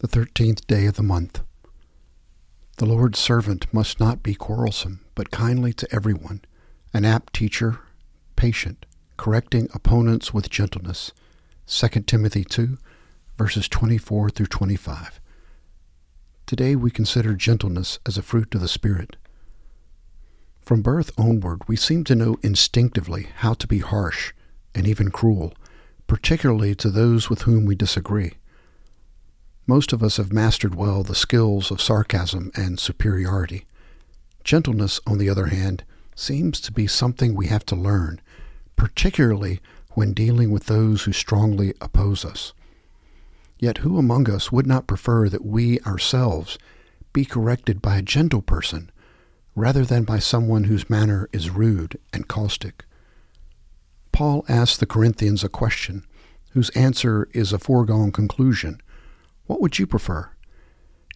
the thirteenth day of the month. The Lord's servant must not be quarrelsome, but kindly to everyone, an apt teacher, patient, correcting opponents with gentleness. 2 Timothy 2, verses 24 through 25. Today we consider gentleness as a fruit of the Spirit. From birth onward, we seem to know instinctively how to be harsh and even cruel, particularly to those with whom we disagree. Most of us have mastered well the skills of sarcasm and superiority. Gentleness, on the other hand, seems to be something we have to learn, particularly when dealing with those who strongly oppose us. Yet who among us would not prefer that we ourselves be corrected by a gentle person rather than by someone whose manner is rude and caustic? Paul asks the Corinthians a question whose answer is a foregone conclusion what would you prefer?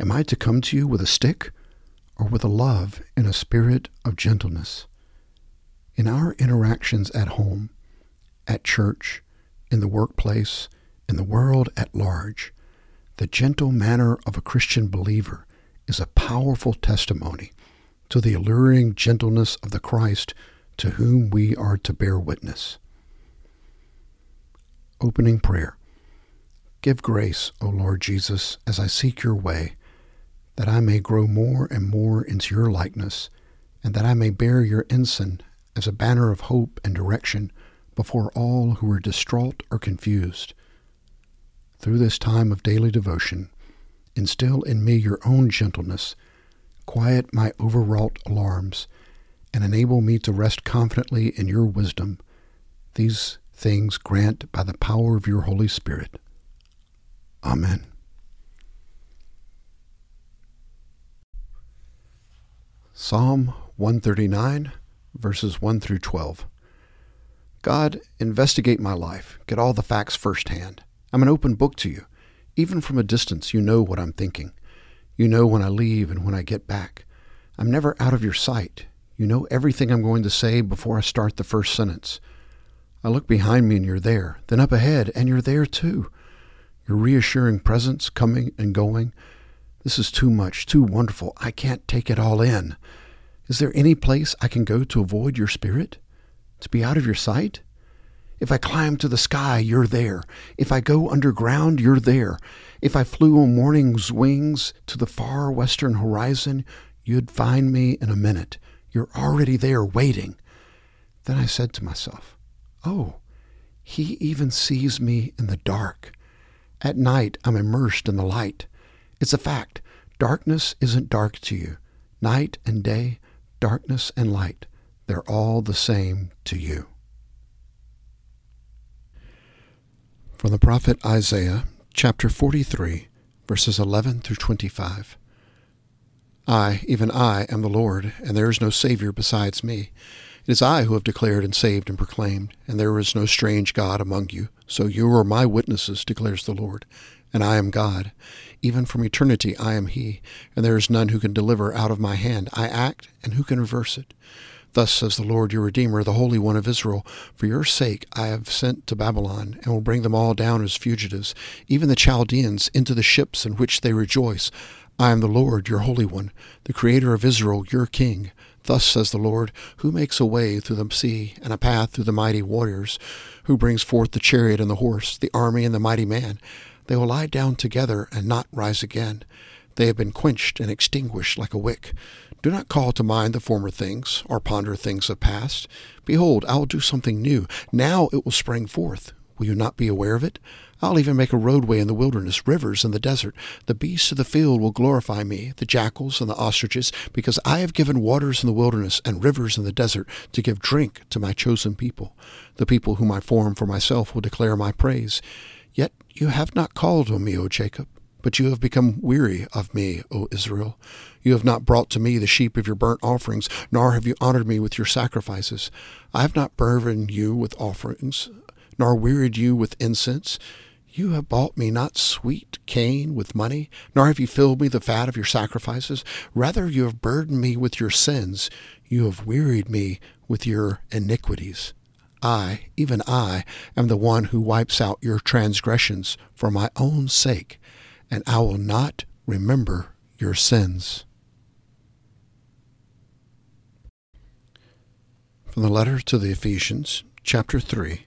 Am I to come to you with a stick or with a love and a spirit of gentleness? In our interactions at home, at church, in the workplace, in the world at large, the gentle manner of a Christian believer is a powerful testimony to the alluring gentleness of the Christ to whom we are to bear witness. Opening Prayer Give grace, O Lord Jesus, as I seek your way, that I may grow more and more into your likeness, and that I may bear your ensign as a banner of hope and direction before all who are distraught or confused. Through this time of daily devotion, instill in me your own gentleness, quiet my overwrought alarms, and enable me to rest confidently in your wisdom. These things grant by the power of your Holy Spirit. Amen. Psalm 139, verses 1 through 12. God, investigate my life. Get all the facts firsthand. I'm an open book to you. Even from a distance, you know what I'm thinking. You know when I leave and when I get back. I'm never out of your sight. You know everything I'm going to say before I start the first sentence. I look behind me and you're there, then up ahead and you're there too your reassuring presence coming and going. This is too much, too wonderful. I can't take it all in. Is there any place I can go to avoid your spirit? To be out of your sight? If I climb to the sky, you're there. If I go underground, you're there. If I flew on morning's wings to the far western horizon, you'd find me in a minute. You're already there waiting. Then I said to myself, Oh, he even sees me in the dark. At night, I'm immersed in the light. It's a fact. Darkness isn't dark to you. Night and day, darkness and light, they're all the same to you. From the prophet Isaiah, chapter 43, verses 11 through 25. I, even I, am the Lord, and there is no Savior besides me. It is I who have declared and saved and proclaimed, and there is no strange God among you. So you are my witnesses, declares the Lord, and I am God. Even from eternity I am He, and there is none who can deliver out of my hand. I act, and who can reverse it? Thus says the Lord your Redeemer, the Holy One of Israel For your sake I have sent to Babylon, and will bring them all down as fugitives, even the Chaldeans, into the ships in which they rejoice. I am the Lord your Holy One, the Creator of Israel, your King. Thus says the Lord, who makes a way through the sea and a path through the mighty warriors, who brings forth the chariot and the horse, the army and the mighty man. They will lie down together and not rise again. They have been quenched and extinguished like a wick. Do not call to mind the former things, or ponder things of past. Behold, I will do something new. Now it will spring forth. Will you not be aware of it? I'll even make a roadway in the wilderness, rivers in the desert. The beasts of the field will glorify me, the jackals and the ostriches, because I have given waters in the wilderness and rivers in the desert to give drink to my chosen people. The people whom I form for myself will declare my praise. Yet you have not called on me, O Jacob. But you have become weary of me, O Israel. You have not brought to me the sheep of your burnt offerings, nor have you honored me with your sacrifices. I have not burdened you with offerings, nor wearied you with incense. You have bought me not sweet cane with money, nor have you filled me the fat of your sacrifices. Rather, you have burdened me with your sins. You have wearied me with your iniquities. I, even I, am the one who wipes out your transgressions for my own sake, and I will not remember your sins. From the letter to the Ephesians, chapter 3,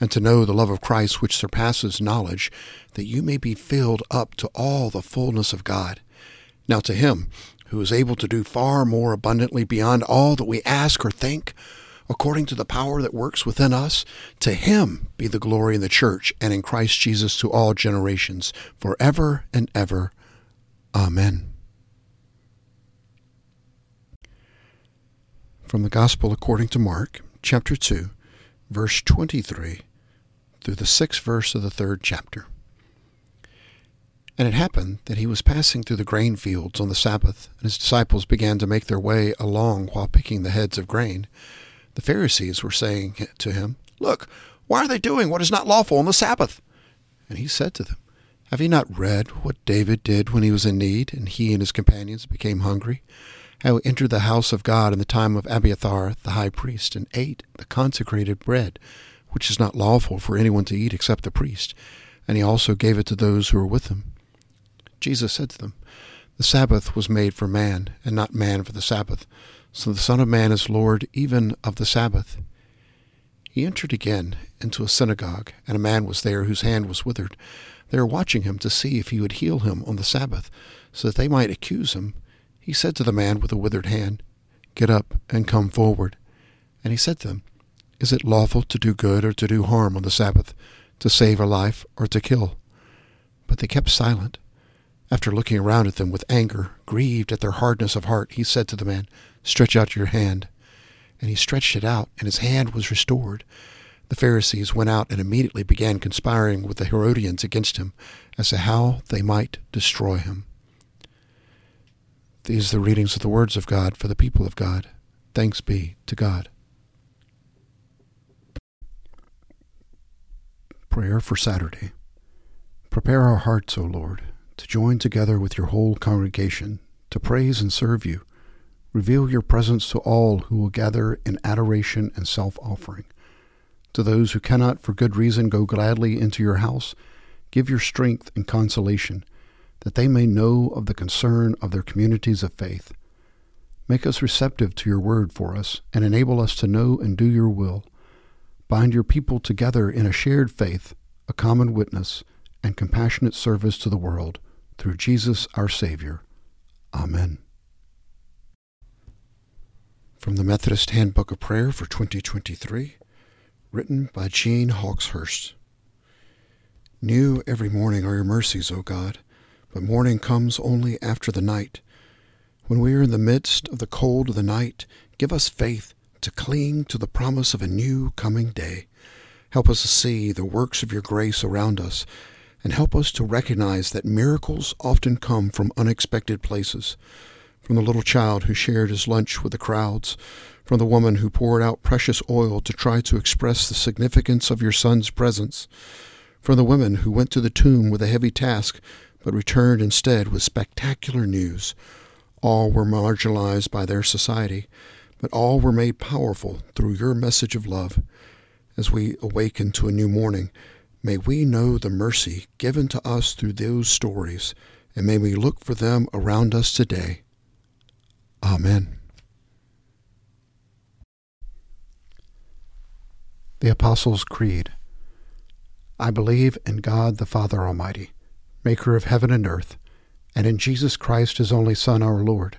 and to know the love of Christ which surpasses knowledge, that you may be filled up to all the fullness of God. Now to him, who is able to do far more abundantly beyond all that we ask or think, according to the power that works within us, to him be the glory in the church and in Christ Jesus to all generations, forever and ever. Amen. From the Gospel according to Mark, chapter 2, verse 23 through the sixth verse of the third chapter. And it happened that he was passing through the grain fields on the Sabbath, and his disciples began to make their way along while picking the heads of grain. The Pharisees were saying to him, Look, why are they doing what is not lawful on the Sabbath? And he said to them, Have you not read what David did when he was in need, and he and his companions became hungry? how he entered the house of God in the time of Abiathar the high priest, and ate the consecrated bread, which is not lawful for anyone to eat except the priest, and he also gave it to those who were with him. Jesus said to them, The Sabbath was made for man, and not man for the Sabbath. So the Son of Man is Lord even of the Sabbath. He entered again into a synagogue, and a man was there whose hand was withered. They were watching him to see if he would heal him on the Sabbath, so that they might accuse him. He said to the man with the withered hand, Get up and come forward. And he said to them, Is it lawful to do good or to do harm on the Sabbath, to save a life or to kill? But they kept silent. After looking around at them with anger, grieved at their hardness of heart, he said to the man, Stretch out your hand. And he stretched it out, and his hand was restored. The Pharisees went out and immediately began conspiring with the Herodians against him, as to how they might destroy him. These are the readings of the words of God for the people of God. Thanks be to God. Prayer for Saturday. Prepare our hearts, O Lord, to join together with your whole congregation to praise and serve you. Reveal your presence to all who will gather in adoration and self offering. To those who cannot for good reason go gladly into your house, give your strength and consolation that they may know of the concern of their communities of faith. Make us receptive to your word for us, and enable us to know and do your will. Bind your people together in a shared faith, a common witness, and compassionate service to the world, through Jesus our Savior. Amen. From the Methodist Handbook of Prayer for 2023, written by Jean Hawxhurst. New every morning are your mercies, O God. But morning comes only after the night. When we are in the midst of the cold of the night, give us faith to cling to the promise of a new coming day. Help us to see the works of your grace around us, and help us to recognize that miracles often come from unexpected places. From the little child who shared his lunch with the crowds, from the woman who poured out precious oil to try to express the significance of your son's presence, from the women who went to the tomb with a heavy task but returned instead with spectacular news. All were marginalized by their society, but all were made powerful through your message of love. As we awaken to a new morning, may we know the mercy given to us through those stories, and may we look for them around us today. Amen. The Apostles' Creed I believe in God the Father Almighty maker of heaven and earth, and in Jesus Christ, his only Son, our Lord,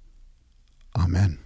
Amen.